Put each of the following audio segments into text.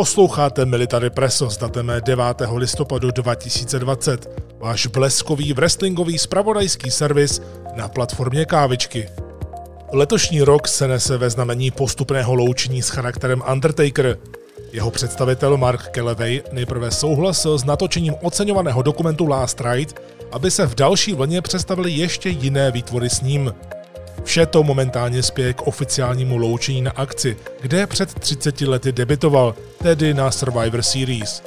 Posloucháte Military Presso s datem 9. listopadu 2020, váš bleskový wrestlingový spravodajský servis na platformě Kávičky. Letošní rok se nese ve znamení postupného loučení s charakterem Undertaker. Jeho představitel Mark Kelleway nejprve souhlasil s natočením oceňovaného dokumentu Last Ride, aby se v další vlně představili ještě jiné výtvory s ním – Vše to momentálně spěje k oficiálnímu loučení na akci, kde před 30 lety debitoval, tedy na Survivor Series.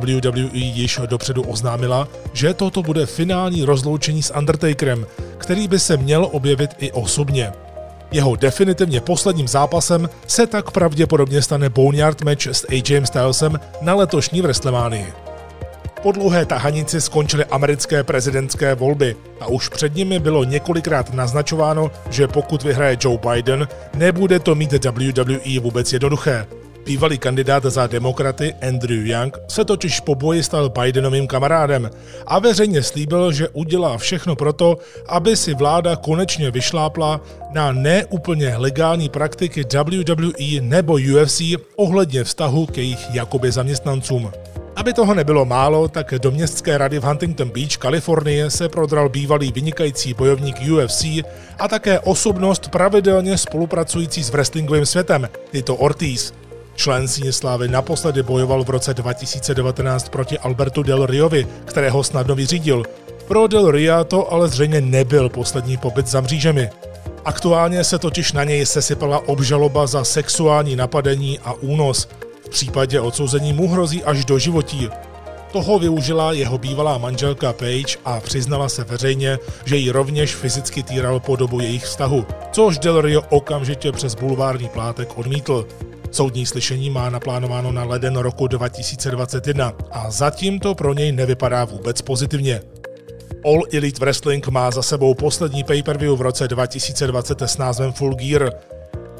WWE již dopředu oznámila, že toto bude finální rozloučení s Undertakerem, který by se měl objevit i osobně. Jeho definitivně posledním zápasem se tak pravděpodobně stane Boneyard match s AJ Stylesem na letošní WrestleManii. Po dlouhé tahanici skončily americké prezidentské volby a už před nimi bylo několikrát naznačováno, že pokud vyhraje Joe Biden, nebude to mít WWE vůbec jednoduché. Bývalý kandidát za demokraty Andrew Young se totiž po boji stal Bidenovým kamarádem a veřejně slíbil, že udělá všechno proto, aby si vláda konečně vyšlápla na neúplně legální praktiky WWE nebo UFC ohledně vztahu k jejich jakoby zaměstnancům. Aby toho nebylo málo, tak do městské rady v Huntington Beach, Kalifornie se prodral bývalý vynikající bojovník UFC a také osobnost pravidelně spolupracující s wrestlingovým světem, Tito Ortiz. Člen síně slávy naposledy bojoval v roce 2019 proti Albertu Del Riovi, kterého snadno vyřídil. Pro Del Ria to ale zřejmě nebyl poslední pobyt za mřížemi. Aktuálně se totiž na něj sesypala obžaloba za sexuální napadení a únos. V případě odsouzení mu hrozí až do životí. Toho využila jeho bývalá manželka Paige a přiznala se veřejně, že ji rovněž fyzicky týral po dobu jejich vztahu, což Del Rio okamžitě přes bulvární plátek odmítl. Soudní slyšení má naplánováno na leden roku 2021 a zatím to pro něj nevypadá vůbec pozitivně. All Elite Wrestling má za sebou poslední pay-per-view v roce 2020 s názvem Full Gear.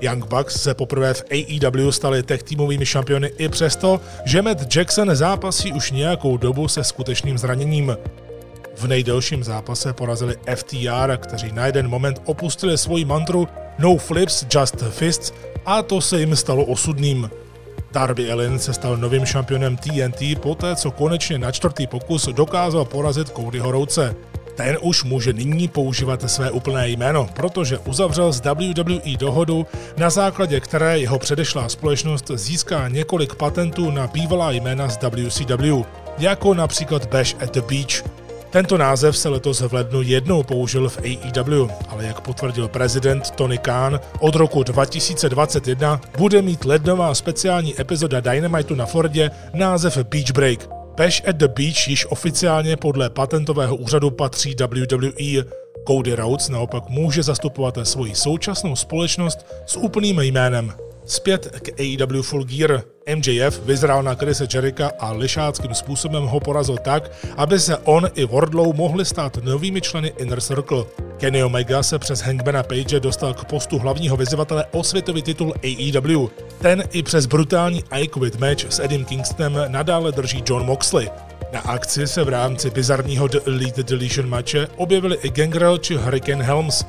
Young Bucks se poprvé v AEW stali tech týmovými šampiony i přesto, že Matt Jackson zápasí už nějakou dobu se skutečným zraněním. V nejdelším zápase porazili FTR, kteří na jeden moment opustili svoji mantru No flips, just fists a to se jim stalo osudným. Darby Allin se stal novým šampionem TNT poté, co konečně na čtvrtý pokus dokázal porazit Codyho Rouce. Ten už může nyní používat své úplné jméno, protože uzavřel s WWE dohodu, na základě které jeho předešlá společnost získá několik patentů na bývalá jména z WCW, jako například Bash at the Beach, tento název se letos v lednu jednou použil v AEW, ale jak potvrdil prezident Tony Khan, od roku 2021 bude mít lednová speciální epizoda Dynamitu na Fordě název Beach Break. Bash at the Beach již oficiálně podle patentového úřadu patří WWE. Cody Rhodes naopak může zastupovat svoji současnou společnost s úplným jménem Zpět k AEW Full Gear. MJF vyzrál na Krise Jericha a lišáckým způsobem ho porazil tak, aby se on i Wardlow mohli stát novými členy Inner Circle. Kenny Omega se přes Hangmana Page dostal k postu hlavního vyzývatele o světový titul AEW. Ten i přes brutální I Quit match s Edim Kingstonem nadále drží John Moxley. Na akci se v rámci bizarního The Elite Deletion matche objevili i Gangrel či Hurricane Helms.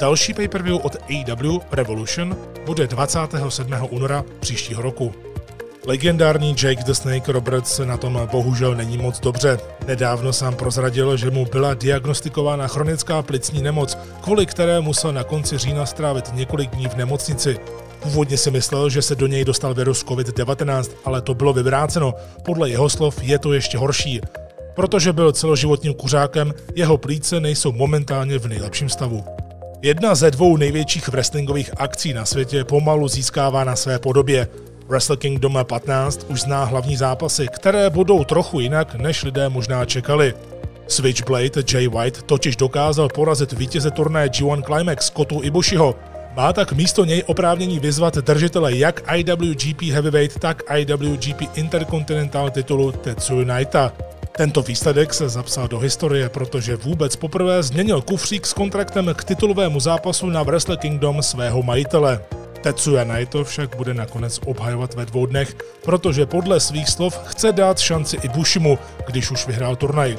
Další pay-per-view od AEW Revolution bude 27. února příštího roku. Legendární Jake the Snake Roberts na tom bohužel není moc dobře. Nedávno sám prozradil, že mu byla diagnostikována chronická plicní nemoc, kvůli které musel na konci října strávit několik dní v nemocnici. Původně si myslel, že se do něj dostal virus COVID-19, ale to bylo vyvráceno. Podle jeho slov je to ještě horší. Protože byl celoživotním kuřákem, jeho plíce nejsou momentálně v nejlepším stavu. Jedna ze dvou největších wrestlingových akcí na světě pomalu získává na své podobě. Wrestle Kingdom 15 už zná hlavní zápasy, které budou trochu jinak, než lidé možná čekali. Switchblade Jay White totiž dokázal porazit vítěze turnaje G1 Climax Kotu Ibushiho. Má tak místo něj oprávnění vyzvat držitele jak IWGP Heavyweight, tak IWGP Intercontinental titulu Tetsuya Naita. Tento výsledek se zapsal do historie, protože vůbec poprvé změnil kufřík s kontraktem k titulovému zápasu na Wrestle Kingdom svého majitele. Tetsuya Naito však bude nakonec obhajovat ve dvou dnech, protože podle svých slov chce dát šanci Ibushimu, když už vyhrál turnaj.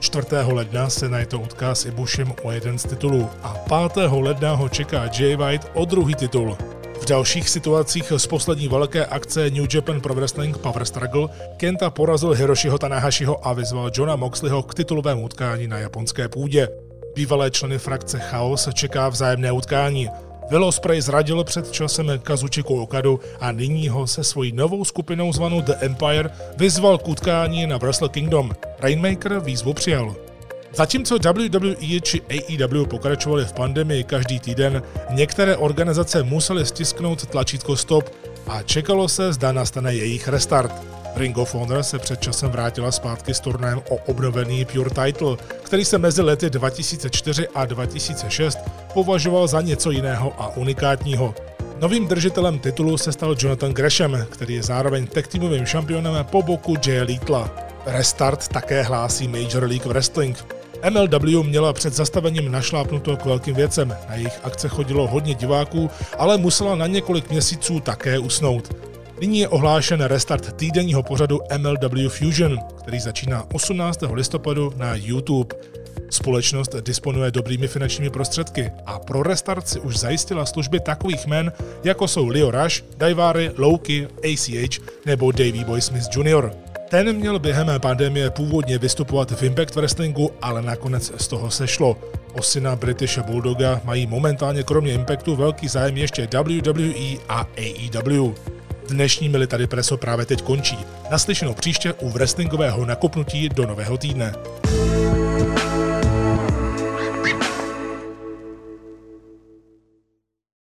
4. ledna se Naito utká s Ibushim o jeden z titulů a 5. ledna ho čeká Jay White o druhý titul. V dalších situacích z poslední velké akce New Japan Pro Wrestling Power Struggle Kenta porazil Hiroshiho Tanahashiho a vyzval Johna Moxleyho k titulovému utkání na japonské půdě. Bývalé členy frakce Chaos čeká vzájemné utkání. Willow Spray zradil před časem Kazuchiku Okadu a nyní ho se svojí novou skupinou zvanou The Empire vyzval k utkání na Wrestle Kingdom. Rainmaker výzvu přijal. Zatímco WWE či AEW pokračovali v pandemii každý týden, některé organizace musely stisknout tlačítko stop a čekalo se, zda nastane jejich restart. Ring of Honor se před časem vrátila zpátky s turnajem o obnovený Pure Title, který se mezi lety 2004 a 2006 považoval za něco jiného a unikátního. Novým držitelem titulu se stal Jonathan Gresham, který je zároveň tech týmovým šampionem po boku Jay Litla. Restart také hlásí Major League Wrestling. MLW měla před zastavením našlápnuto k velkým věcem. Na jejich akce chodilo hodně diváků, ale musela na několik měsíců také usnout. Nyní je ohlášen restart týdenního pořadu MLW Fusion, který začíná 18. listopadu na YouTube. Společnost disponuje dobrými finančními prostředky a pro restart si už zajistila služby takových men, jako jsou Leo Rush, Daivari, Loki, ACH nebo Davey Boy Smith Jr. Ten měl během pandemie původně vystupovat v Impact Wrestlingu, ale nakonec z toho sešlo. O syna British Bulldoga mají momentálně kromě Impactu velký zájem ještě WWE a AEW. Dnešní Military Preso právě teď končí. Naslyšenou příště u wrestlingového nakopnutí do nového týdne.